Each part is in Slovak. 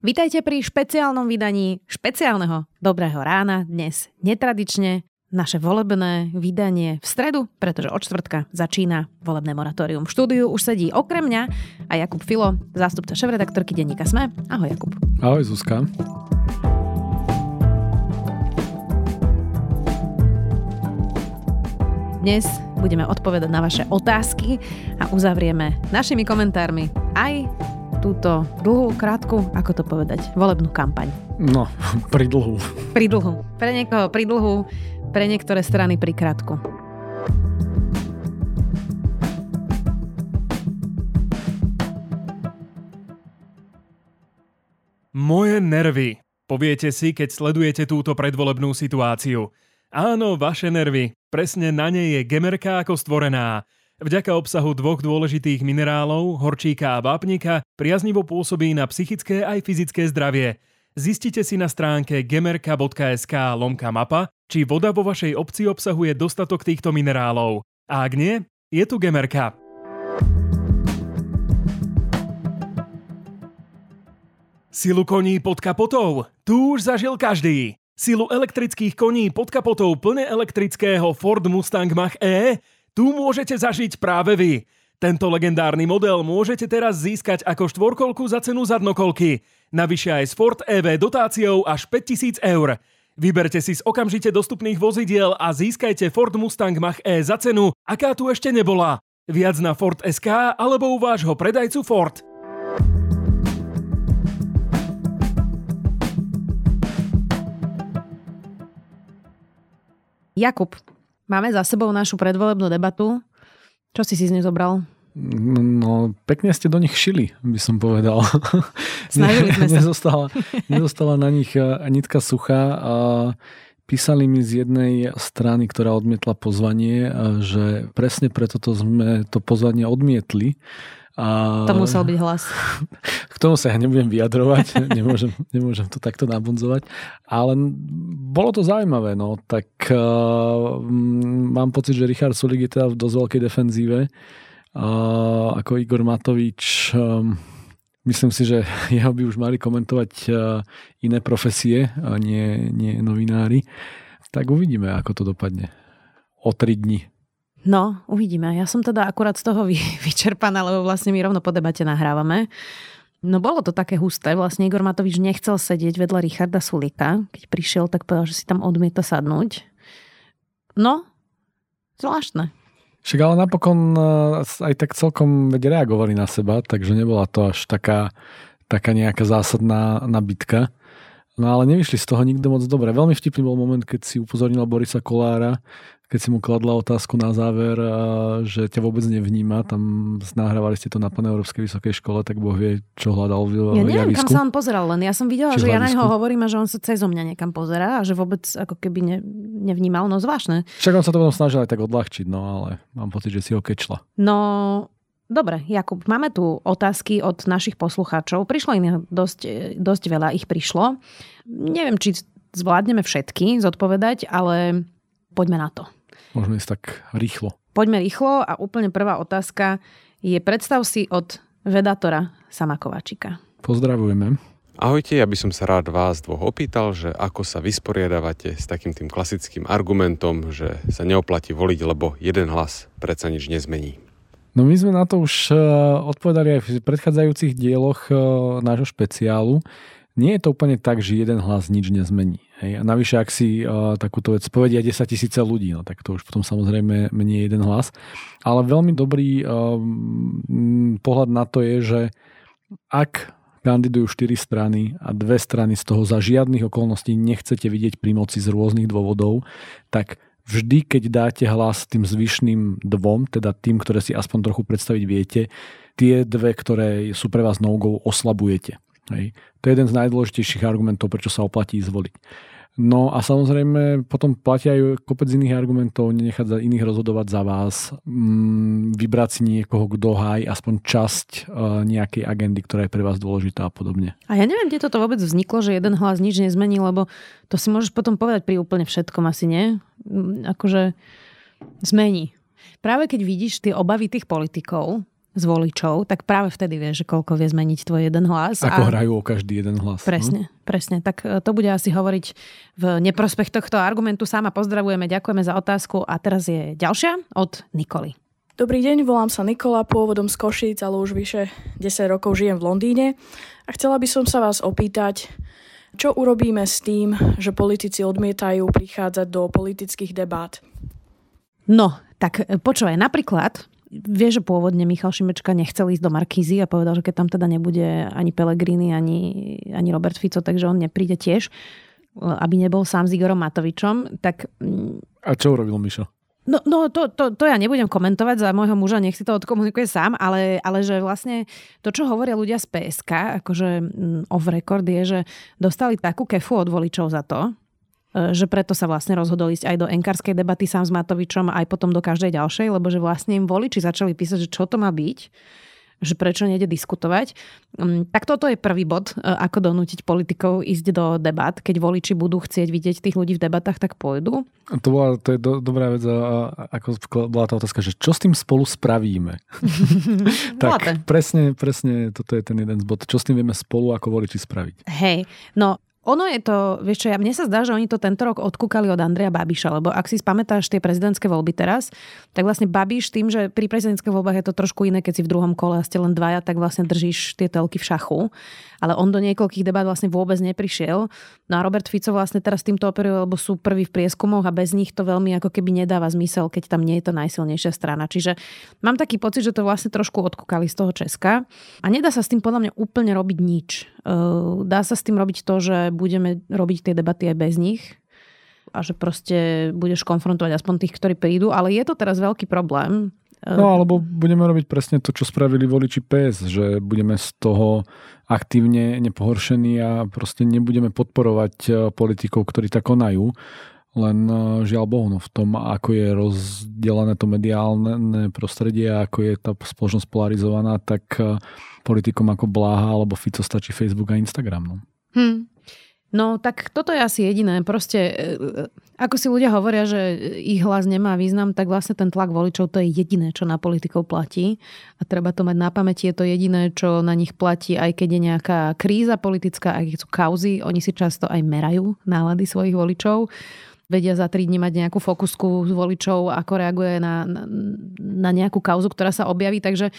Vítajte pri špeciálnom vydaní špeciálneho Dobrého rána. Dnes netradične naše volebné vydanie v stredu, pretože od čtvrtka začína volebné moratórium. V štúdiu už sedí okrem mňa a Jakub Filo, zástupca šéf-redaktorky denníka Sme. Ahoj Jakub. Ahoj Zuzka. Dnes budeme odpovedať na vaše otázky a uzavrieme našimi komentármi aj túto dlhú, krátku, ako to povedať, volebnú kampaň? No, pri dlhú. Pre niekoho pri pre niektoré strany pri krátku. Moje nervy. Poviete si, keď sledujete túto predvolebnú situáciu. Áno, vaše nervy. Presne na nej je gemerka ako stvorená. Vďaka obsahu dvoch dôležitých minerálov, horčíka a vápnika, priaznivo pôsobí na psychické aj fyzické zdravie. Zistite si na stránke gemerka.sk lomka mapa, či voda vo vašej obci obsahuje dostatok týchto minerálov. A ak nie, je tu gemerka. Silu koní pod kapotou. Tu už zažil každý. Silu elektrických koní pod kapotou plne elektrického Ford Mustang Mach-E tu môžete zažiť práve vy. Tento legendárny model môžete teraz získať ako štvorkolku za cenu zadnokolky. Navyše aj s Ford EV dotáciou až 5000 eur. Vyberte si z okamžite dostupných vozidiel a získajte Ford Mustang Mach-E za cenu, aká tu ešte nebola. Viac na Ford SK alebo u vášho predajcu Ford. Jakub, Máme za sebou našu predvolebnú debatu. Čo si si z nej zobral? No, pekne ste do nich šili, by som povedal. Snažili sme sa. nezostala, nezostala na nich eh, nitka suchá. A písali mi z jednej strany, ktorá odmietla pozvanie, že presne preto to sme to pozvanie odmietli, a... To musel byť hlas. K tomu sa ja nebudem vyjadrovať, nemôžem, nemôžem to takto nabunzovať, ale bolo to zaujímavé, no, tak uh, mám pocit, že Richard Sulik je teda v dosť veľkej defenzíve, uh, ako Igor Matovič, um, myslím si, že jeho by už mali komentovať uh, iné profesie, a nie, nie novinári, tak uvidíme, ako to dopadne o tri dni. No, uvidíme. Ja som teda akurát z toho vyčerpaná, lebo vlastne my rovno po debate nahrávame. No bolo to také husté. Vlastne Igor Matovič nechcel sedieť vedľa Richarda Sulika. Keď prišiel, tak povedal, že si tam odmieta sadnúť. No, zvláštne. Však ale napokon e, aj tak celkom reagovali na seba, takže nebola to až taká, taká nejaká zásadná nabitka. No ale nevyšli z toho nikto moc dobre. Veľmi vtipný bol moment, keď si upozornila Borisa Kolára, keď si mu kladla otázku na záver, že ťa vôbec nevníma, tam nahrávali ste to na Európskej vysokej škole, tak Boh vie, čo hľadal v Ja neviem, javisku. kam sa on pozeral, len ja som videla, Či že ja na neho hovorím a že on sa cez mňa niekam pozerá a že vôbec ako keby ne, nevnímal, no zvláštne. Však on sa to potom snažil aj tak odľahčiť, no ale mám pocit, že si ho kečla. No, Dobre, Jakub, máme tu otázky od našich poslucháčov. Prišlo ich dosť, dosť veľa, ich prišlo. Neviem, či zvládneme všetky zodpovedať, ale poďme na to. Môžeme ísť tak rýchlo. Poďme rýchlo a úplne prvá otázka je predstav si od vedátora Samakováčika. Pozdravujeme. Ahojte, ja by som sa rád vás dvoch opýtal, že ako sa vysporiadavate s takým tým klasickým argumentom, že sa neoplatí voliť, lebo jeden hlas predsa nič nezmení. No my sme na to už eh, odpovedali aj v predchádzajúcich dieloch eh, nášho špeciálu nie je to úplne tak, že jeden hlas nič nezmení. Hej. A navyše, ak si uh, takúto vec povedia 10 tisíce ľudí, no tak to už potom samozrejme mení jeden hlas. Ale veľmi dobrý uh, pohľad na to je, že ak kandidujú štyri strany a dve strany z toho za žiadnych okolností nechcete vidieť pri moci z rôznych dôvodov, tak vždy, keď dáte hlas tým zvyšným dvom, teda tým, ktoré si aspoň trochu predstaviť viete, tie dve, ktoré sú pre vás no oslabujete. Hej. To je jeden z najdôležitejších argumentov, prečo sa oplatí zvoliť. No a samozrejme potom platia aj kopec iných argumentov, nenechať iných rozhodovať za vás, mm, vybrať si niekoho, kto háj aspoň časť uh, nejakej agendy, ktorá je pre vás dôležitá a podobne. A ja neviem, kde toto vôbec vzniklo, že jeden hlas nič nezmení, lebo to si môžeš potom povedať pri úplne všetkom asi, nie? Mm, akože zmení. Práve keď vidíš tie obavy tých politikov, z voličov, tak práve vtedy vieš, že koľko vie zmeniť tvoj jeden hlas. Ako a... hrajú o každý jeden hlas. Presne, no? presne. Tak e, to bude asi hovoriť v neprospech tohto argumentu. Sama pozdravujeme, ďakujeme za otázku a teraz je ďalšia od Nikoli. Dobrý deň, volám sa Nikola, pôvodom z Košíc, ale už vyše 10 rokov žijem v Londýne a chcela by som sa vás opýtať, čo urobíme s tým, že politici odmietajú prichádzať do politických debát? No, tak e, počúvaj, napríklad vie, že pôvodne Michal Šimečka nechcel ísť do Markízy a povedal, že keď tam teda nebude ani Pelegrini, ani, ani Robert Fico, takže on nepríde tiež, aby nebol sám s Igorom Matovičom, tak... Mm, a čo urobil Mišo? No, no to, to, to ja nebudem komentovať za môjho muža, nech si to odkomunikuje sám, ale, ale že vlastne to, čo hovoria ľudia z PSK, akože mm, off record, je, že dostali takú kefu od voličov za to, že preto sa vlastne rozhodol ísť aj do enkarskej debaty sám s Matovičom, aj potom do každej ďalšej, lebo že vlastne im voliči začali písať, že čo to má byť že prečo nejde diskutovať. Mm, tak toto je prvý bod, e, ako donútiť politikov ísť do debat. Keď voliči budú chcieť vidieť tých ľudí v debatách, tak pôjdu. To, bola, to je do, dobrá vec, ako bola tá otázka, že čo s tým spolu spravíme? tak presne, presne toto je ten jeden z bod. Čo s tým vieme spolu ako voliči spraviť? Hej, no ono je to, vieš čo, ja, mne sa zdá, že oni to tento rok odkúkali od Andreja Babiša, lebo ak si spamätáš tie prezidentské voľby teraz, tak vlastne Babiš tým, že pri prezidentských voľbách je to trošku iné, keď si v druhom kole a ste len dvaja, tak vlastne držíš tie telky v šachu. Ale on do niekoľkých debát vlastne vôbec neprišiel. No a Robert Fico vlastne teraz týmto operuje, lebo sú prví v prieskumoch a bez nich to veľmi ako keby nedáva zmysel, keď tam nie je to najsilnejšia strana. Čiže mám taký pocit, že to vlastne trošku odkúkali z toho Česka. A nedá sa s tým podľa mňa úplne robiť nič. Dá sa s tým robiť to, že budeme robiť tie debaty aj bez nich a že proste budeš konfrontovať aspoň tých, ktorí prídu, ale je to teraz veľký problém. No alebo budeme robiť presne to, čo spravili voliči PS, že budeme z toho aktívne nepohoršení a proste nebudeme podporovať e, politikov, ktorí tak konajú. Len e, žiaľ Bohu, no v tom, ako je rozdelené to mediálne prostredie a ako je tá spoločnosť polarizovaná, tak e, politikom ako Bláha alebo Fico stačí Facebook a Instagram. No. Hmm. No tak toto je asi jediné. Proste, e, ako si ľudia hovoria, že ich hlas nemá význam, tak vlastne ten tlak voličov to je jediné, čo na politikov platí. A treba to mať na pamäti. Je to jediné, čo na nich platí, aj keď je nejaká kríza politická, aj sú kauzy. Oni si často aj merajú nálady svojich voličov vedia za tri dní mať nejakú fokusku s voličov, ako reaguje na, na, na nejakú kauzu, ktorá sa objaví. Takže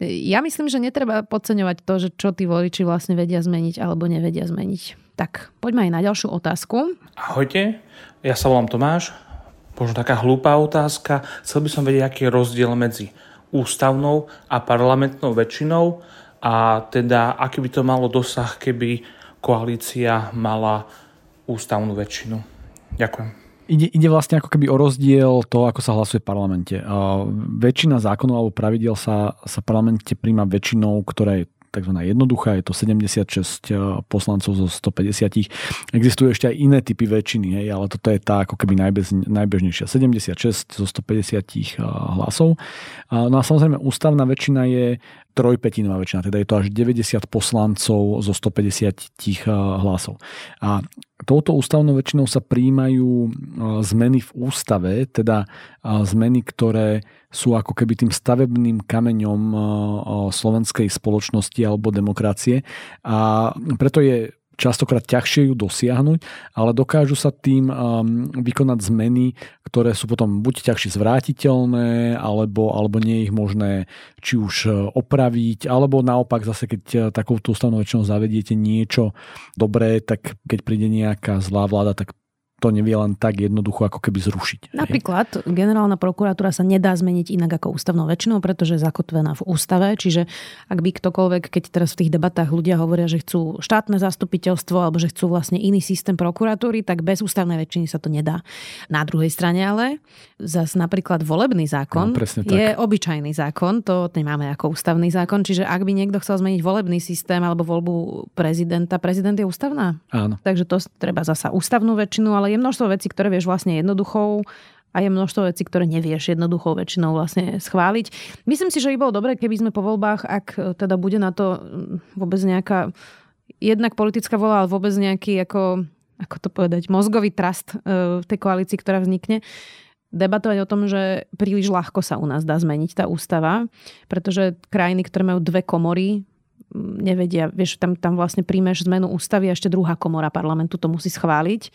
ja myslím, že netreba podceňovať to, že čo tí voliči vlastne vedia zmeniť alebo nevedia zmeniť. Tak, poďme aj na ďalšiu otázku. Ahojte, ja sa volám Tomáš. Možno taká hlúpá otázka. Chcel by som vedieť, aký je rozdiel medzi ústavnou a parlamentnou väčšinou a teda aký by to malo dosah, keby koalícia mala ústavnú väčšinu. Ďakujem ide, ide vlastne ako keby o rozdiel toho, ako sa hlasuje v parlamente. Uh, väčšina zákonov alebo pravidel sa, sa v parlamente príjma väčšinou, ktorá je tzv. jednoduchá, je to 76 poslancov zo 150. Existujú ešte aj iné typy väčšiny, hej, ale toto je tá ako keby najbež, najbežnejšia. 76 zo 150 hlasov. No a samozrejme ústavná väčšina je trojpetinová väčšina, teda je to až 90 poslancov zo 150 hlasov. A touto ústavnou väčšinou sa príjmajú zmeny v ústave, teda zmeny, ktoré sú ako keby tým stavebným kameňom slovenskej spoločnosti alebo demokracie. A preto je častokrát ťažšie ju dosiahnuť, ale dokážu sa tým um, vykonať zmeny, ktoré sú potom buď ťažšie zvrátiteľné, alebo, alebo nie je ich možné či už uh, opraviť, alebo naopak zase, keď uh, takouto ústavnou zavediete niečo dobré, tak keď príde nejaká zlá vláda, tak to nevie len tak jednoducho ako keby zrušiť. Napríklad generálna prokuratúra sa nedá zmeniť inak ako ústavnou väčšinou, pretože je zakotvená v ústave, čiže ak by ktokoľvek, keď teraz v tých debatách ľudia hovoria, že chcú štátne zastupiteľstvo alebo že chcú vlastne iný systém prokuratúry, tak bez ústavnej väčšiny sa to nedá. Na druhej strane ale zase napríklad volebný zákon no, je obyčajný zákon, to nemáme ako ústavný zákon, čiže ak by niekto chcel zmeniť volebný systém alebo voľbu prezidenta, prezident je ústavná. Áno. Takže to treba zasa ústavnú väčšinu, ale je množstvo vecí, ktoré vieš vlastne jednoduchou a je množstvo vecí, ktoré nevieš jednoduchou väčšinou vlastne schváliť. Myslím si, že by bolo dobré, keby sme po voľbách, ak teda bude na to mm, vôbec nejaká jednak politická vola, ale vôbec nejaký ako, ako to povedať, mozgový trust e, v tej koalícii, ktorá vznikne, debatovať o tom, že príliš ľahko sa u nás dá zmeniť tá ústava, pretože krajiny, ktoré majú dve komory, nevedia, vieš, tam, tam vlastne príjmeš zmenu ústavy a ešte druhá komora parlamentu to musí schváliť.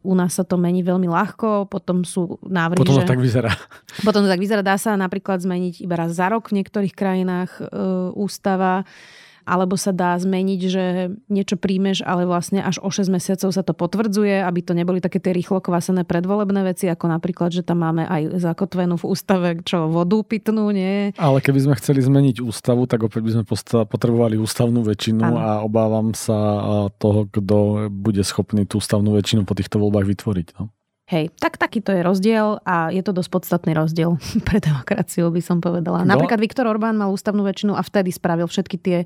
U nás sa to mení veľmi ľahko, potom sú návrhy, Potom to že... tak vyzerá. Potom to tak vyzerá. Dá sa napríklad zmeniť iba raz za rok v niektorých krajinách e, ústava alebo sa dá zmeniť, že niečo príjmeš, ale vlastne až o 6 mesiacov sa to potvrdzuje, aby to neboli také tie rýchlo kvasené predvolebné veci, ako napríklad, že tam máme aj zakotvenú v ústave, čo vodu pitnú, nie? Ale keby sme chceli zmeniť ústavu, tak opäť by sme potrebovali ústavnú väčšinu ano. a obávam sa toho, kto bude schopný tú ústavnú väčšinu po týchto voľbách vytvoriť. No? Hej, tak takýto je rozdiel a je to dosť podstatný rozdiel pre demokraciu, by som povedala. No. Napríklad Viktor Orbán mal ústavnú väčšinu a vtedy spravil všetky tie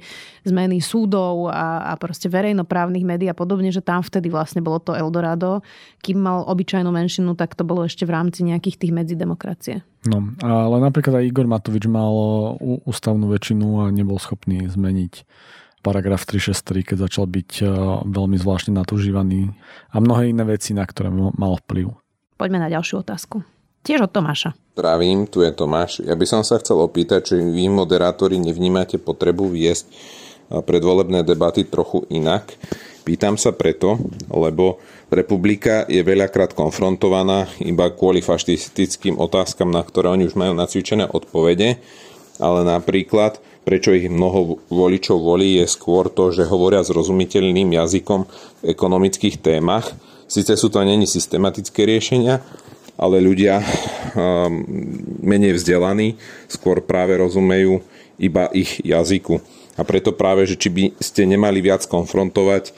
zmeny súdov a, a proste verejnoprávnych médií a podobne, že tam vtedy vlastne bolo to Eldorado. Kým mal obyčajnú menšinu, tak to bolo ešte v rámci nejakých tých medzidemokracie. No, ale napríklad aj Igor Matovič mal ústavnú väčšinu a nebol schopný zmeniť paragraf 363, keď začal byť e, veľmi zvláštne natúžívaný a mnohé iné veci, na ktoré mal vplyv. Poďme na ďalšiu otázku. Tiež od Tomáša. Pravím, tu je Tomáš. Ja by som sa chcel opýtať, či vy, moderátori, nevnímate potrebu viesť e, predvolebné debaty trochu inak. Pýtam sa preto, lebo republika je veľakrát konfrontovaná iba kvôli fašistickým otázkam, na ktoré oni už majú nacvičené odpovede, ale napríklad prečo ich mnoho voličov volí, je skôr to, že hovoria zrozumiteľným jazykom v ekonomických témach. Sice sú to není systematické riešenia, ale ľudia um, menej vzdelaní skôr práve rozumejú iba ich jazyku. A preto práve, že či by ste nemali viac konfrontovať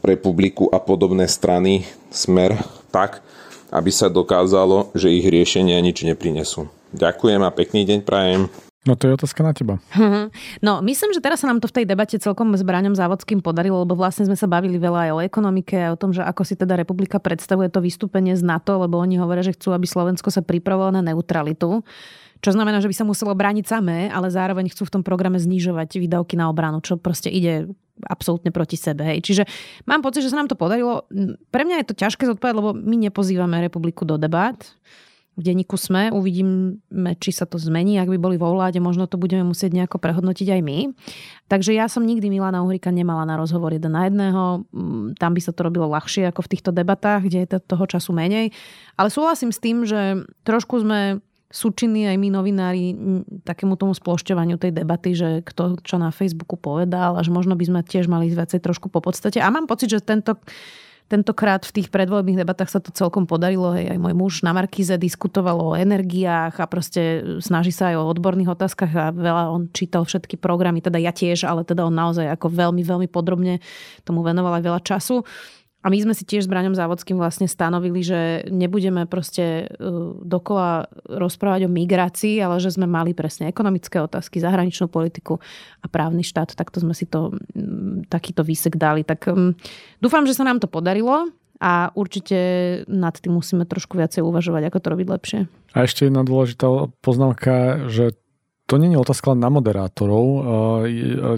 republiku a podobné strany smer tak, aby sa dokázalo, že ich riešenia nič neprinesú. Ďakujem a pekný deň prajem. No to je otázka na teba. No, myslím, že teraz sa nám to v tej debate celkom s Braňom Závodským podarilo, lebo vlastne sme sa bavili veľa aj o ekonomike a o tom, že ako si teda republika predstavuje to vystúpenie z NATO, lebo oni hovoria, že chcú, aby Slovensko sa pripravovalo na neutralitu. Čo znamená, že by sa muselo brániť samé, ale zároveň chcú v tom programe znižovať výdavky na obranu, čo proste ide absolútne proti sebe. Hej. Čiže mám pocit, že sa nám to podarilo. Pre mňa je to ťažké zodpovedať, lebo my nepozývame republiku do debát v denníku sme. Uvidíme, či sa to zmení. Ak by boli vo vláde, možno to budeme musieť nejako prehodnotiť aj my. Takže ja som nikdy Milana Uhrika nemala na rozhovor jeden na jedného. Mm, tam by sa to robilo ľahšie ako v týchto debatách, kde je toho času menej. Ale súhlasím s tým, že trošku sme súčinní aj my novinári takému tomu splošťovaniu tej debaty, že kto čo na Facebooku povedal, až možno by sme tiež mali viacej trošku po podstate. A mám pocit, že tento Tentokrát v tých predvoľbných debatách sa to celkom podarilo. Hej, aj môj muž na Markize diskutoval o energiách a proste snaží sa aj o odborných otázkach a veľa on čítal všetky programy, teda ja tiež, ale teda on naozaj ako veľmi, veľmi podrobne tomu venoval aj veľa času. A my sme si tiež s Braňom Závodským vlastne stanovili, že nebudeme proste e, dokola rozprávať o migrácii, ale že sme mali presne ekonomické otázky, zahraničnú politiku a právny štát. Takto sme si to, takýto výsek dali. Tak dúfam, že sa nám to podarilo a určite nad tým musíme trošku viacej uvažovať, ako to robiť lepšie. A ešte jedna dôležitá poznámka, že to nie je otázka na moderátorov.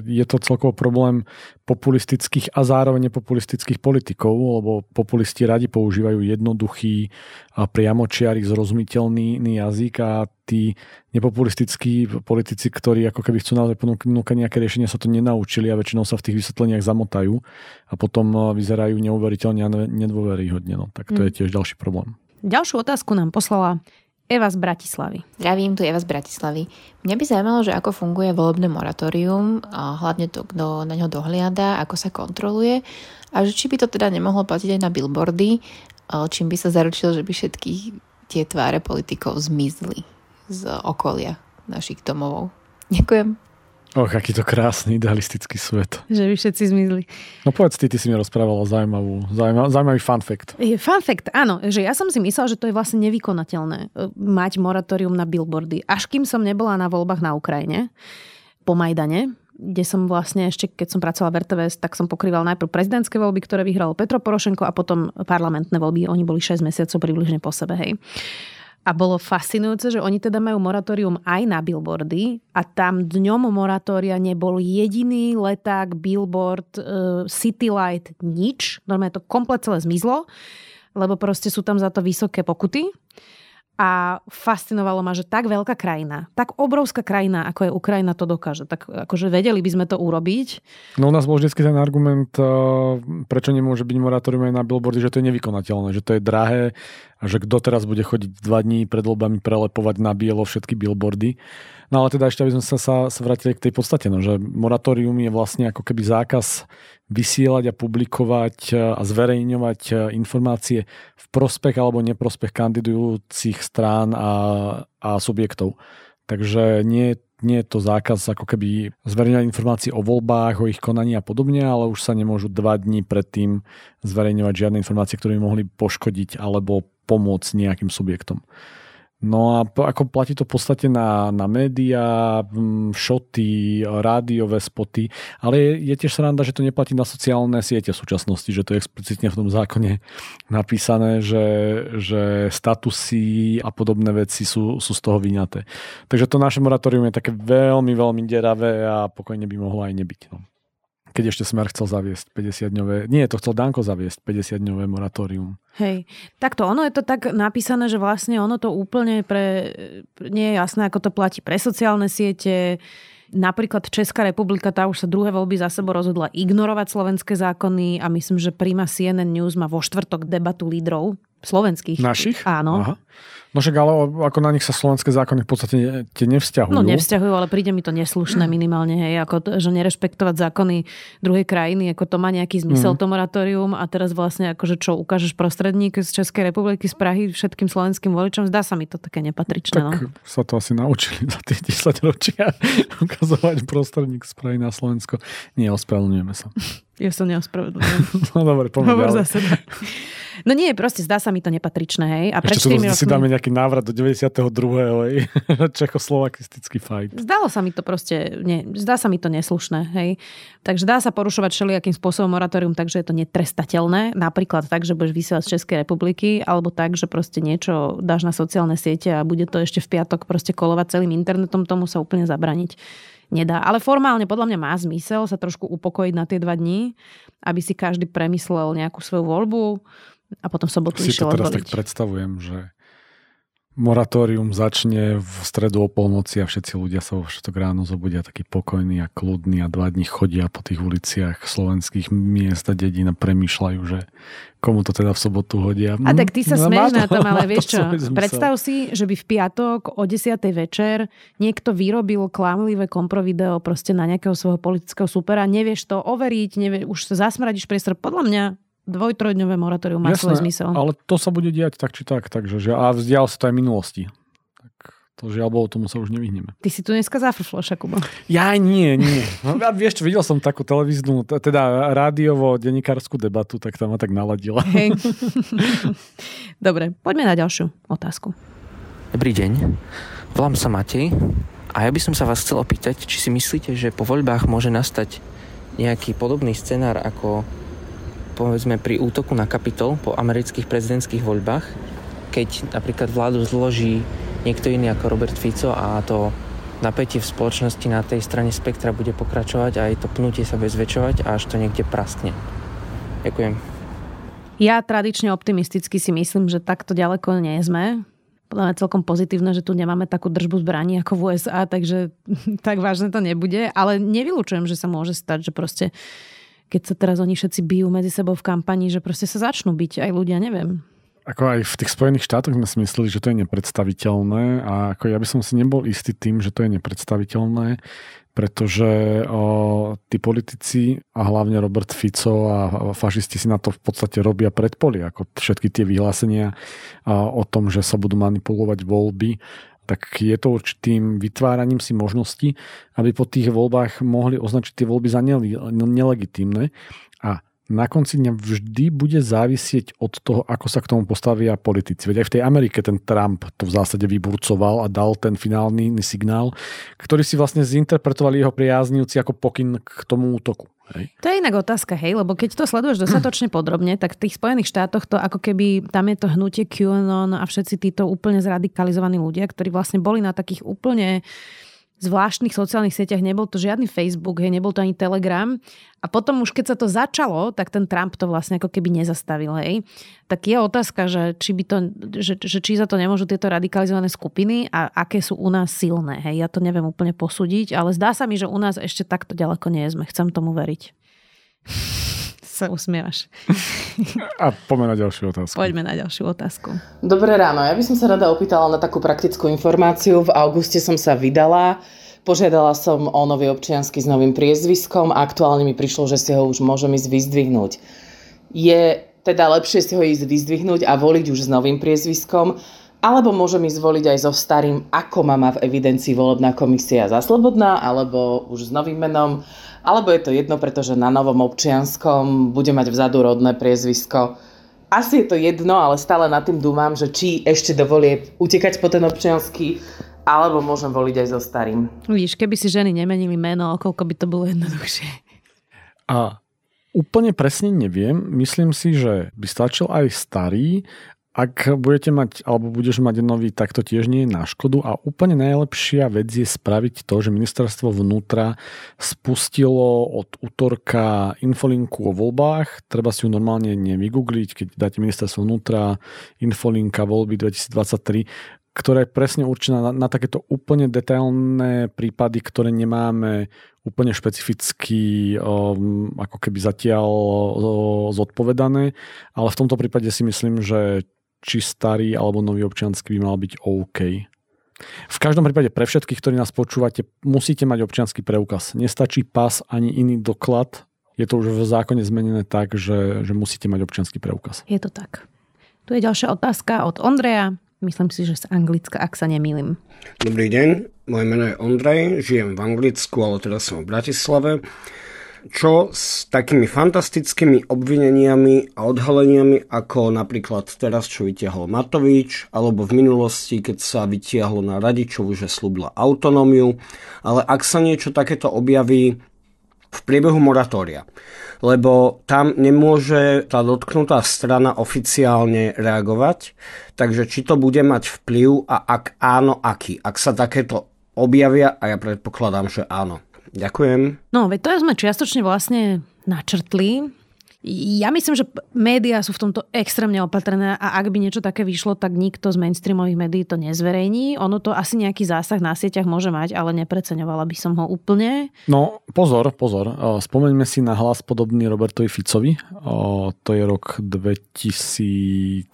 Je to celkovo problém populistických a zároveň nepopulistických politikov, lebo populisti radi používajú jednoduchý, priamočiary, zrozumiteľný jazyk a tí nepopulistickí politici, ktorí ako keby chcú naozaj ponúkať nejaké riešenia, sa to nenaučili a väčšinou sa v tých vysvetleniach zamotajú a potom vyzerajú neuveriteľne a nedôveryhodne. No, tak to je mm. tiež ďalší problém. Ďalšiu otázku nám poslala Eva z Bratislavy. Zdravím, tu Eva z Bratislavy. Mňa by zaujímalo, že ako funguje volebné moratórium, a hlavne to, kto na ňo dohliada, ako sa kontroluje a že či by to teda nemohlo platiť aj na billboardy, čím by sa zaručilo, že by všetky tie tváre politikov zmizli z okolia našich domovov. Ďakujem. Och, aký to krásny idealistický svet. Že by všetci zmizli. No povedz ty, ty si mi rozprávala zaujímavú, zaujímavý, zaujímavý fun fact. Je fun fact, áno. Že ja som si myslela, že to je vlastne nevykonateľné e, mať moratórium na billboardy. Až kým som nebola na voľbách na Ukrajine, po Majdane, kde som vlastne ešte, keď som pracovala v RTVS, tak som pokrýval najprv prezidentské voľby, ktoré vyhral Petro Porošenko a potom parlamentné voľby. Oni boli 6 mesiacov približne po sebe, hej. A bolo fascinujúce, že oni teda majú moratórium aj na billboardy a tam dňom moratória nebol jediný leták, billboard, uh, city light, nič. Normálne to komplet celé zmizlo, lebo proste sú tam za to vysoké pokuty. A fascinovalo ma, že tak veľká krajina, tak obrovská krajina, ako je Ukrajina, to dokáže. Tak akože vedeli by sme to urobiť. No u nás bol vždy ten argument, eh, prečo nemôže byť moratórium aj na billboardy, že to je nevykonateľné, že to je drahé a že kto teraz bude chodiť dva dní pred voľbami prelepovať na bielo všetky billboardy. No ale teda ešte, aby sme sa, sa, vrátili k tej podstate, no, že moratórium je vlastne ako keby zákaz vysielať a publikovať e, a zverejňovať e, informácie v prospech alebo neprospech kandidujúcich strán a, a subjektov. Takže nie, nie je to zákaz ako keby zverejňovať informácií o voľbách, o ich konaní a podobne, ale už sa nemôžu dva dní predtým zverejňovať žiadne informácie, ktoré by mohli poškodiť alebo pomôcť nejakým subjektom. No a ako platí to v podstate na, na médiá, šoty, rádiové spoty, ale je, je tiež sranda, že to neplatí na sociálne siete v súčasnosti, že to je explicitne v tom zákone napísané, že, že statusy a podobné veci sú, sú z toho vyňaté. Takže to naše moratórium je také veľmi, veľmi deravé a pokojne by mohlo aj nebyť. No keď ešte Smer chcel zaviesť 50-dňové, nie, to chcel Danko zaviesť 50-dňové moratórium. Hej, takto ono je to tak napísané, že vlastne ono to úplne pre, nie je jasné, ako to platí pre sociálne siete, Napríklad Česká republika, tá už sa druhé voľby za sebou rozhodla ignorovať slovenské zákony a myslím, že Prima CNN News má vo štvrtok debatu lídrov slovenských. Našich? Áno. Aha. No však ale ako na nich sa slovenské zákony v podstate tie nevzťahujú. No nevzťahujú, ale príde mi to neslušné minimálne, hej, ako že nerešpektovať zákony druhej krajiny, ako to má nejaký zmysel mm. to moratórium a teraz vlastne akože čo ukážeš prostredník z Českej republiky, z Prahy všetkým slovenským voličom, zdá sa mi to také nepatričné. Tak no. sa to asi naučili za tých 10 ročia ukazovať prostredník z Prahy na Slovensko. Nie, ospravedlňujeme sa. Ja sa neospravedlňujem. no dobre, poďme. No nie, proste zdá sa mi to nepatričné, hej. A Ešte to si dáme nejaký návrat do 92. hej. Čechoslovakistický fight. Zdalo sa mi to proste, nie, zdá sa mi to neslušné, hej. Takže dá sa porušovať všelijakým spôsobom moratórium, takže je to netrestateľné. Napríklad tak, že budeš vysielať z Českej republiky, alebo tak, že proste niečo dáš na sociálne siete a bude to ešte v piatok proste kolovať celým internetom, tomu sa úplne zabraniť nedá. Ale formálne podľa mňa má zmysel sa trošku upokojiť na tie dva dní, aby si každý premyslel nejakú svoju voľbu a potom sobotu si išiel to teraz tak predstavujem, že moratórium začne v stredu o polnoci a všetci ľudia sa vo všetok ráno zobudia taký pokojný a kľudný a dva dní chodia po tých uliciach slovenských miest a dedín a premýšľajú, že komu to teda v sobotu hodia. A tak ty sa no, smieš na tom, ale vieš čo, predstav si, že by v piatok o 10. večer niekto vyrobil klamlivé komprovideo proste na nejakého svojho politického supera, nevieš to overiť, nevie, už sa zasmradíš priestor. Podľa mňa dvojtrojdňové moratórium má Jasné, svoj zmysel. Ale to sa bude diať tak či tak, takže že, a vzdial sa to aj minulosti. Tak to žiaľ bolo, tomu sa už nevyhneme. Ty si tu dneska zafrfloša, Kubo. Ja nie, nie. No, ja, vieš čo, videl som takú televíznu, teda rádiovo denikárskú debatu, tak tam ma tak naladila. Hej. Dobre, poďme na ďalšiu otázku. Dobrý deň, volám sa Matej a ja by som sa vás chcel opýtať, či si myslíte, že po voľbách môže nastať nejaký podobný scenár ako povedzme pri útoku na Kapitol po amerických prezidentských voľbách, keď napríklad vládu zloží niekto iný ako Robert Fico a to napätie v spoločnosti na tej strane spektra bude pokračovať a aj to pnutie sa bude zväčšovať a až to niekde praskne. Ďakujem. Ja tradične optimisticky si myslím, že takto ďaleko nie sme. Podľa mňa celkom pozitívne, že tu nemáme takú držbu zbraní ako v USA, takže tak vážne to nebude. Ale nevylučujem, že sa môže stať, že proste keď sa teraz oni všetci bijú medzi sebou v kampani, že proste sa začnú byť aj ľudia, neviem. Ako aj v tých Spojených štátoch sme si mysleli, že to je nepredstaviteľné a ako ja by som si nebol istý tým, že to je nepredstaviteľné, pretože o, tí politici a hlavne Robert Fico a fašisti si na to v podstate robia predpoli, ako všetky tie vyhlásenia o tom, že sa budú manipulovať voľby tak je to určitým vytváraním si možností, aby po tých voľbách mohli označiť tie voľby za nelegitímne. A na konci dňa vždy bude závisieť od toho, ako sa k tomu postavia politici. Veď aj v tej Amerike ten Trump to v zásade vyburcoval a dal ten finálny signál, ktorý si vlastne zinterpretovali jeho priaznivci ako pokyn k tomu útoku. Hej. To je inak otázka, hej, lebo keď to sleduješ dostatočne podrobne, tak v tých Spojených štátoch to ako keby, tam je to hnutie QAnon a všetci títo úplne zradikalizovaní ľudia, ktorí vlastne boli na takých úplne zvláštnych sociálnych sieťach, nebol to žiadny Facebook, hej, nebol to ani Telegram. A potom už keď sa to začalo, tak ten Trump to vlastne ako keby nezastavil. Hej. Tak je otázka, že či, by to, že, že či za to nemôžu tieto radikalizované skupiny a aké sú u nás silné. Hej. Ja to neviem úplne posúdiť, ale zdá sa mi, že u nás ešte takto ďaleko nie sme. Chcem tomu veriť. Sa usmievaš. A poďme na ďalšiu otázku. Poďme na ďalšiu otázku. Dobré ráno, ja by som sa rada opýtala na takú praktickú informáciu. V auguste som sa vydala, požiadala som o nový občiansky s novým priezviskom a aktuálne mi prišlo, že si ho už môžem ísť vyzdvihnúť. Je teda lepšie si ho ísť vyzdvihnúť a voliť už s novým priezviskom, alebo môžem ísť voliť aj so starým, ako ma má v evidencii volebná komisia za slobodná, alebo už s novým menom alebo je to jedno, pretože na novom občianskom bude mať vzadu rodné priezvisko. Asi je to jedno, ale stále nad tým dúmam, že či ešte dovolie utekať po ten občiansky, alebo môžem voliť aj so starým. Vidíš, keby si ženy nemenili meno, koľko by to bolo jednoduchšie. A úplne presne neviem. Myslím si, že by stačil aj starý ak budete mať, alebo budeš mať nový, tak to tiež nie je na škodu a úplne najlepšia vec je spraviť to, že ministerstvo vnútra spustilo od útorka infolinku o voľbách. Treba si ju normálne nevygoogliť, keď dáte ministerstvo vnútra, infolinka voľby 2023, ktorá je presne určená na, na takéto úplne detailné prípady, ktoré nemáme úplne špecificky um, ako keby zatiaľ uh, zodpovedané, ale v tomto prípade si myslím, že či starý alebo nový občiansky by mal byť OK. V každom prípade pre všetkých, ktorí nás počúvate, musíte mať občianský preukaz. Nestačí pas ani iný doklad. Je to už v zákone zmenené tak, že, že musíte mať občianský preukaz. Je to tak. Tu je ďalšia otázka od Ondreja. Myslím si, že z Anglicka, ak sa nemýlim. Dobrý deň, moje meno je Ondrej, žijem v Anglicku, ale teraz som v Bratislave čo s takými fantastickými obvineniami a odhaleniami, ako napríklad teraz, čo vytiahol Matovič, alebo v minulosti, keď sa vytiahlo na Radičovu, že slúbila autonómiu, ale ak sa niečo takéto objaví v priebehu moratória, lebo tam nemôže tá dotknutá strana oficiálne reagovať, takže či to bude mať vplyv a ak áno, aký. Ak sa takéto objavia, a ja predpokladám, že áno. Ďakujem. No, veď to sme čiastočne vlastne načrtli. Ja myslím, že médiá sú v tomto extrémne opatrené a ak by niečo také vyšlo, tak nikto z mainstreamových médií to nezverejní. Ono to asi nejaký zásah na sieťach môže mať, ale nepreceňovala by som ho úplne. No, pozor, pozor. Spomeňme si na hlas podobný Robertovi Ficovi. To je rok 2010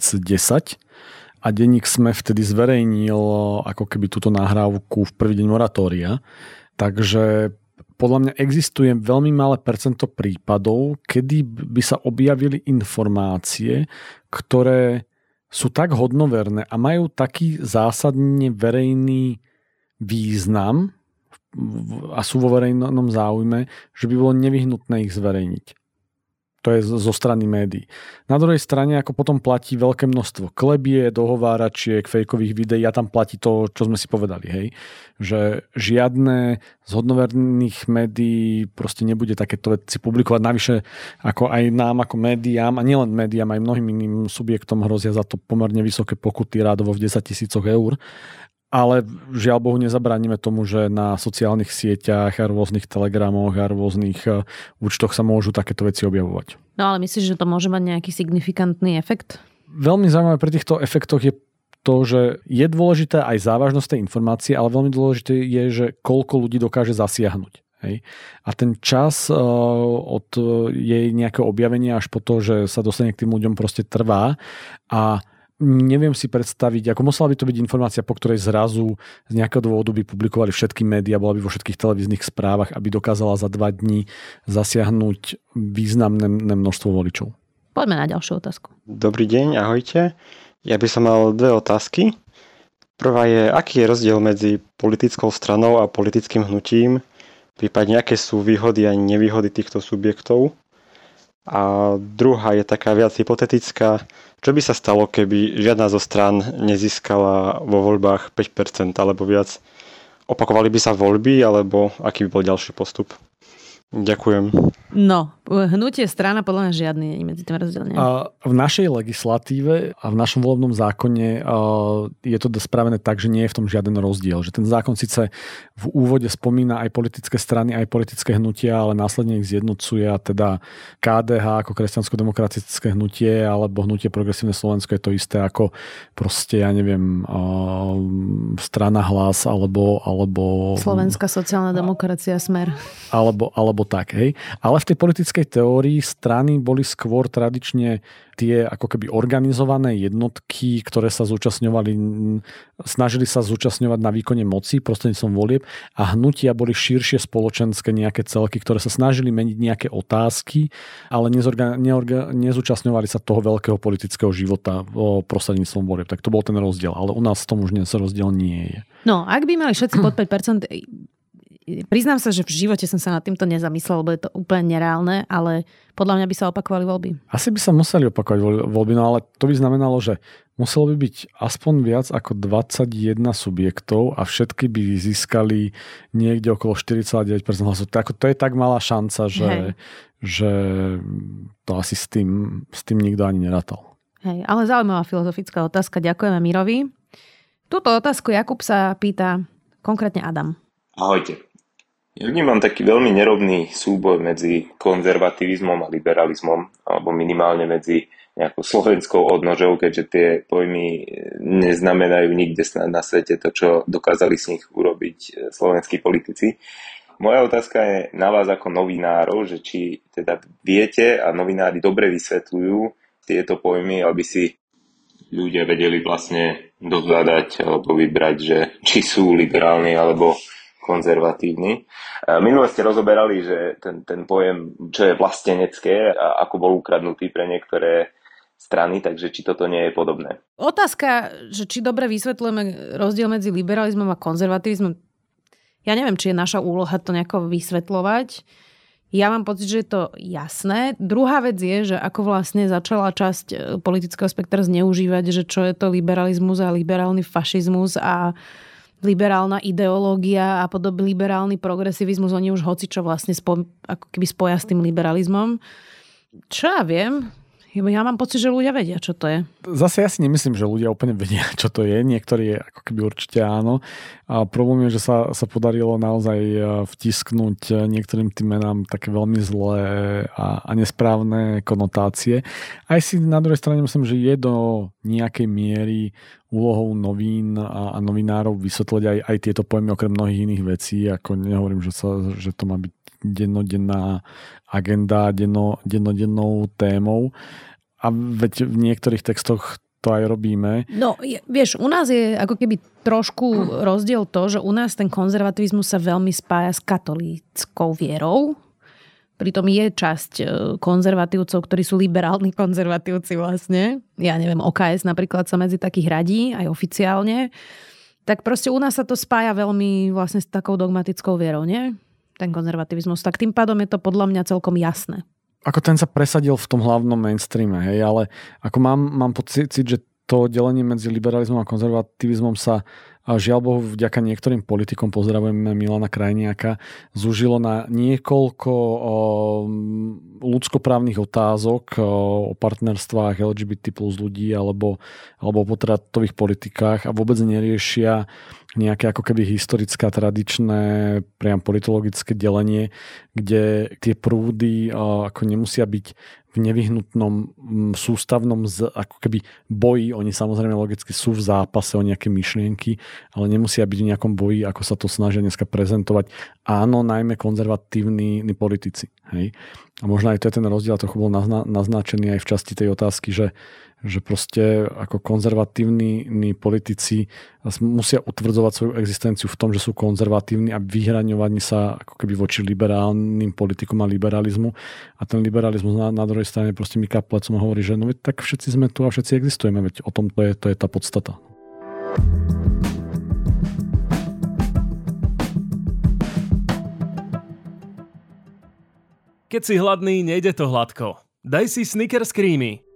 a denník sme vtedy zverejnil ako keby túto nahrávku v prvý deň moratória. Takže podľa mňa existuje veľmi malé percento prípadov, kedy by sa objavili informácie, ktoré sú tak hodnoverné a majú taký zásadne verejný význam a sú vo verejnom záujme, že by bolo nevyhnutné ich zverejniť. To je zo strany médií. Na druhej strane, ako potom platí veľké množstvo klebie, dohováračiek, fejkových videí a tam platí to, čo sme si povedali, hej. Že žiadne z hodnoverných médií proste nebude takéto veci publikovať. Navyše, ako aj nám, ako médiám, a nielen médiám, aj mnohým iným subjektom hrozia za to pomerne vysoké pokuty rádovo v 10 tisícoch eur ale žiaľ Bohu nezabránime tomu, že na sociálnych sieťach a rôznych telegramoch a rôznych e, účtoch sa môžu takéto veci objavovať. No ale myslíš, že to môže mať nejaký signifikantný efekt? Veľmi zaujímavé pri týchto efektoch je to, že je dôležité aj závažnosť tej informácie, ale veľmi dôležité je, že koľko ľudí dokáže zasiahnuť. Hej. A ten čas uh, od jej nejakého objavenia až po to, že sa dostane k tým ľuďom proste trvá a neviem si predstaviť, ako musela by to byť informácia, po ktorej zrazu z nejakého dôvodu by publikovali všetky médiá, bola by vo všetkých televíznych správach, aby dokázala za dva dní zasiahnuť významné množstvo voličov. Poďme na ďalšiu otázku. Dobrý deň, ahojte. Ja by som mal dve otázky. Prvá je, aký je rozdiel medzi politickou stranou a politickým hnutím, prípadne aké sú výhody a nevýhody týchto subjektov. A druhá je taká viac hypotetická. Čo by sa stalo, keby žiadna zo strán nezískala vo voľbách 5% alebo viac? Opakovali by sa voľby, alebo aký by bol ďalší postup? Ďakujem. No, hnutie strana podľa mňa žiadny nie medzi tým rozdielne. V našej legislatíve a v našom volebnom zákone je to spravené tak, že nie je v tom žiaden rozdiel. Že ten zákon síce v úvode spomína aj politické strany, aj politické hnutia, ale následne ich zjednocuje a teda KDH ako kresťansko-demokratické hnutie alebo hnutie progresívne Slovensko je to isté ako proste, ja neviem, strana hlas alebo... alebo Slovenská sociálna demokracia Smer. Alebo, alebo tak, hej. Ale v tej politickej teórii strany boli skôr tradične tie ako keby organizované jednotky, ktoré sa zúčastňovali, snažili sa zúčastňovať na výkone moci prostredníctvom volieb a hnutia boli širšie spoločenské nejaké celky, ktoré sa snažili meniť nejaké otázky, ale nezorga, neorga, nezúčastňovali sa toho veľkého politického života prostredníctvom volieb. Tak to bol ten rozdiel, ale u nás v tom už dnes rozdiel nie je. No, ak by mali všetci pod 5%, priznám sa, že v živote som sa nad týmto nezamyslel, lebo je to úplne nereálne, ale podľa mňa by sa opakovali voľby. Asi by sa museli opakovať voľby, no ale to by znamenalo, že muselo by byť aspoň viac ako 21 subjektov a všetky by získali niekde okolo 4,9% hlasov. To, to je tak malá šanca, že, že to asi s tým, s tým nikto ani nerátal. Hej, ale zaujímavá filozofická otázka. Ďakujeme Mirovi. Túto otázku Jakub sa pýta konkrétne Adam. Ahojte. Ja vnímam taký veľmi nerovný súboj medzi konzervativizmom a liberalizmom, alebo minimálne medzi nejakou slovenskou odnožou, keďže tie pojmy neznamenajú nikde na svete to, čo dokázali z nich urobiť e, slovenskí politici. Moja otázka je na vás ako novinárov, že či teda viete a novinári dobre vysvetľujú tieto pojmy, aby si ľudia vedeli vlastne dozadať alebo vybrať, že či sú liberálni alebo konzervatívny. Minule ste rozoberali, že ten, ten pojem, čo je vlastenecké a ako bol ukradnutý pre niektoré strany, takže či toto nie je podobné. Otázka, že či dobre vysvetľujeme rozdiel medzi liberalizmom a konzervativizmom, ja neviem, či je naša úloha to nejako vysvetľovať. Ja mám pocit, že je to jasné. Druhá vec je, že ako vlastne začala časť e, politického spektra zneužívať, že čo je to liberalizmus a liberálny fašizmus a liberálna ideológia a podobný liberálny progresivizmus, oni už hoci čo vlastne spo, ako keby spoja s tým liberalizmom. Čo ja viem, ja mám pocit, že ľudia vedia, čo to je. Zase ja si nemyslím, že ľudia úplne vedia, čo to je. Niektorí ako keby určite áno. A problém je, že sa, sa podarilo naozaj e, vtisknúť e, niektorým tým menám také veľmi zlé a, a nesprávne konotácie. Aj si na druhej strane myslím, že je do nejakej miery úlohou novín a, a novinárov vysvetliť aj, aj tieto pojmy okrem mnohých iných vecí. Ako nehovorím, že, sa, že to má byť dennodenná agenda, denno, dennodennou témou. A veď v niektorých textoch to aj robíme. No, vieš, u nás je ako keby trošku rozdiel to, že u nás ten konzervativizmus sa veľmi spája s katolíckou vierou. Pritom je časť e, konzervatívcov, ktorí sú liberálni konzervatívci vlastne. Ja neviem, OKS napríklad sa medzi takých radí, aj oficiálne. Tak proste u nás sa to spája veľmi vlastne s takou dogmatickou vierou, nie? Ten konzervativizmus. Tak tým pádom je to podľa mňa celkom jasné. Ako ten sa presadil v tom hlavnom mainstreame, hej, ale ako mám, mám pocit, že to delenie medzi liberalizmom a konzervativizmom sa a žiaľ Bohu vďaka niektorým politikom, pozdravujeme Milana Krajniaka, zúžilo na niekoľko ľudskoprávnych otázok o, partnerstvách LGBT plus ľudí alebo, alebo o potratových politikách a vôbec neriešia nejaké ako keby historické tradičné priam politologické delenie, kde tie prúdy ako nemusia byť v nevyhnutnom sústavnom z, ako keby boji. Oni samozrejme logicky sú v zápase o nejaké myšlienky, ale nemusia byť v nejakom boji, ako sa to snažia dneska prezentovať. Áno, najmä konzervatívni politici. Hej? A možno aj to je ten rozdiel, trochu bol naznačený aj v časti tej otázky, že že proste ako konzervatívni politici musia utvrdzovať svoju existenciu v tom, že sú konzervatívni a vyhraňovať sa ako keby voči liberálnym politikom a liberalizmu. A ten liberalizmus na, na druhej strane proste mi plecom hovorí, že no tak všetci sme tu a všetci existujeme, veď o tom to je, to je tá podstata. Keď si hladný, nejde to hladko. Daj si Snickers Creamy.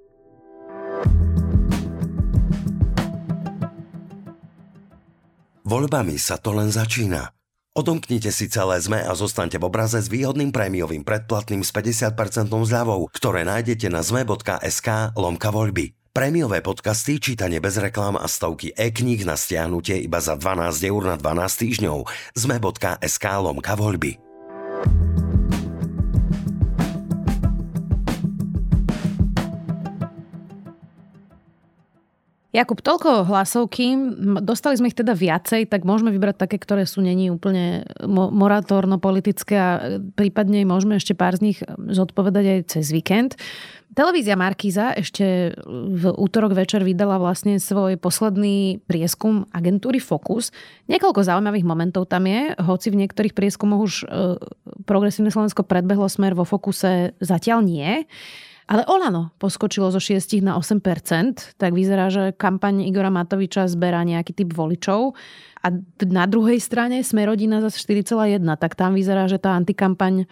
Voľbami sa to len začína. Odomknite si celé ZME a zostaňte v obraze s výhodným prémiovým predplatným s 50% zľavou, ktoré nájdete na zme.sk lomka voľby. Prémiové podcasty, čítanie bez reklám a stovky e-kníh na stiahnutie iba za 12 eur na 12 týždňov. Zme.sk lomka voľby. Jakub, toľko hlasovky, dostali sme ich teda viacej, tak môžeme vybrať také, ktoré sú není úplne moratórno-politické a prípadne môžeme ešte pár z nich zodpovedať aj cez víkend. Televízia Markíza ešte v útorok večer vydala vlastne svoj posledný prieskum agentúry Focus. Niekoľko zaujímavých momentov tam je, hoci v niektorých prieskumoch už progresívne Slovensko predbehlo smer vo Fokuse zatiaľ nie. Ale Olano poskočilo zo 6 na 8%, tak vyzerá, že kampaň Igora Matoviča zberá nejaký typ voličov. A na druhej strane sme rodina zase 4,1, tak tam vyzerá, že tá antikampaň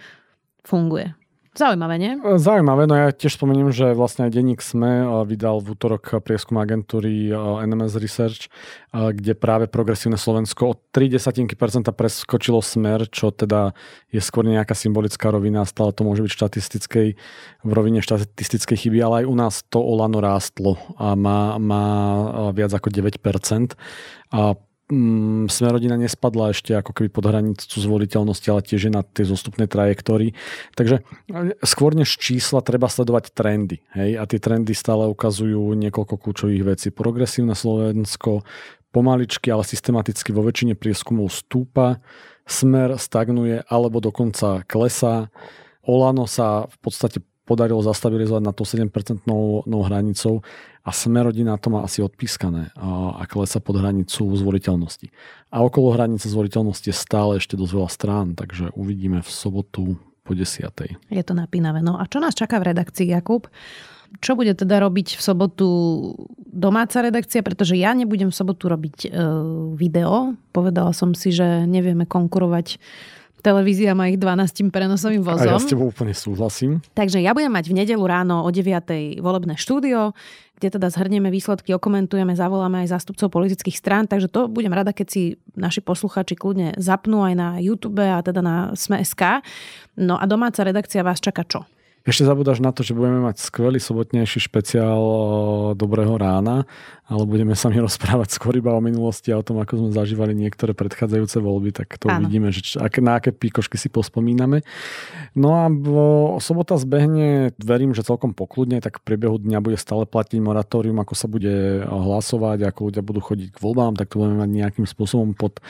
funguje. Zaujímavé, nie? Zaujímavé, no ja tiež spomeniem, že vlastne aj denník SME vydal v útorok prieskum agentúry NMS Research, kde práve progresívne Slovensko o 3 desatinky preskočilo smer, čo teda je skôr nejaká symbolická rovina, stále to môže byť štatistickej, v rovine štatistickej chyby, ale aj u nás to Olano rástlo a má, má viac ako 9%. A mm, Smerodina nespadla ešte ako keby pod hranicu zvoliteľnosti, ale tiež je na tej zostupnej trajektórii. Takže e, skôr než čísla treba sledovať trendy. Hej? A tie trendy stále ukazujú niekoľko kľúčových vecí. Progresívne Slovensko pomaličky, ale systematicky vo väčšine prieskumov stúpa, smer stagnuje alebo dokonca klesá. Olano sa v podstate podarilo zastabilizovať na to 7% hranicou a Smerodina to má asi odpískané a klesa pod hranicu zvoliteľnosti. A okolo hranice zvoliteľnosti je stále ešte dosť veľa strán, takže uvidíme v sobotu po desiatej. Je to napínavé. No a čo nás čaká v redakcii, Jakub? Čo bude teda robiť v sobotu domáca redakcia, pretože ja nebudem v sobotu robiť e, video. Povedala som si, že nevieme konkurovať televízia má ich 12 prenosovým vozom. A ja s tebou úplne súhlasím. Takže ja budem mať v nedelu ráno o 9. volebné štúdio, kde teda zhrnieme výsledky, okomentujeme, zavoláme aj zástupcov politických strán, takže to budem rada, keď si naši posluchači kľudne zapnú aj na YouTube a teda na Sme.sk. No a domáca redakcia vás čaká čo? Ešte zabudáš na to, že budeme mať skvelý sobotnejší špeciál Dobrého rána, ale budeme sa mi rozprávať skôr iba o minulosti a o tom, ako sme zažívali niektoré predchádzajúce voľby, tak to Áno. uvidíme, že ak, na aké píkošky si pospomíname. No a sobota zbehne, verím, že celkom pokludne, tak v priebehu dňa bude stále platiť moratórium, ako sa bude hlasovať, ako ľudia budú chodiť k voľbám, tak to budeme mať nejakým spôsobom pod,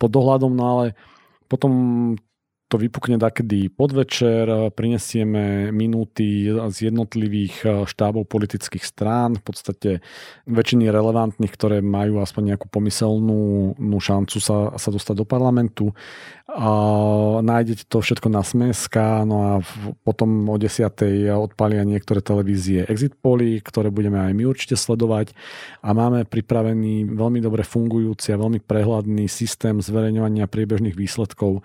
pod dohľadom, no ale potom to vypukne takedy podvečer, prinesieme minúty z jednotlivých eh, štábov politických strán, v podstate väčšiny relevantných, ktoré majú aspoň nejakú pomyselnú šancu sa, sa dostať do parlamentu. A nájdete to všetko na Smeska, no a potom o 10. odpalia niektoré televízie exit poly, ktoré budeme aj my určite sledovať a máme pripravený veľmi dobre fungujúci a veľmi prehľadný systém zverejňovania priebežných výsledkov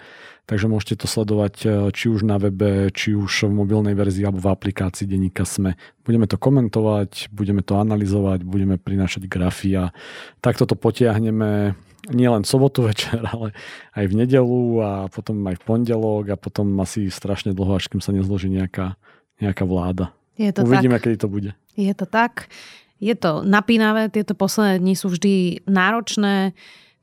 Takže môžete to sledovať e, či už na webe, či už v mobilnej verzii alebo v aplikácii denníka SME. Budeme to komentovať, budeme to analyzovať, budeme prinášať grafy a takto to potiahneme nielen sobotu večer, ale aj v nedelu a potom aj v pondelok a potom asi strašne dlho, až kým sa nezloží nejaká, nejaká vláda. Je to Uvidíme, tak. kedy to bude. Je to tak. Je to napínavé, tieto posledné dni sú vždy náročné.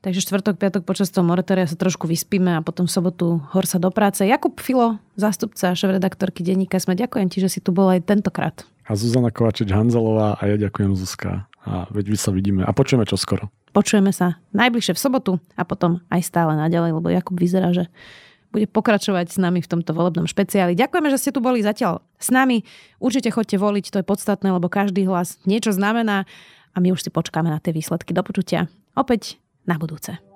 Takže štvrtok, piatok počas toho moratória sa trošku vyspíme a potom v sobotu hor sa do práce. Jakub Filo, zástupca šéf-redaktorky denníka Sme, ďakujem ti, že si tu bol aj tentokrát. A Zuzana Kovačič-Hanzelová a ja ďakujem Zuzka. A veď vy sa vidíme a počujeme čo skoro. Počujeme sa najbližšie v sobotu a potom aj stále naďalej, lebo Jakub vyzerá, že bude pokračovať s nami v tomto volebnom špeciáli. Ďakujeme, že ste tu boli zatiaľ s nami. Určite chodte voliť, to je podstatné, lebo každý hlas niečo znamená a my už si počkáme na tie výsledky. Do počutia. Opäť na budúce.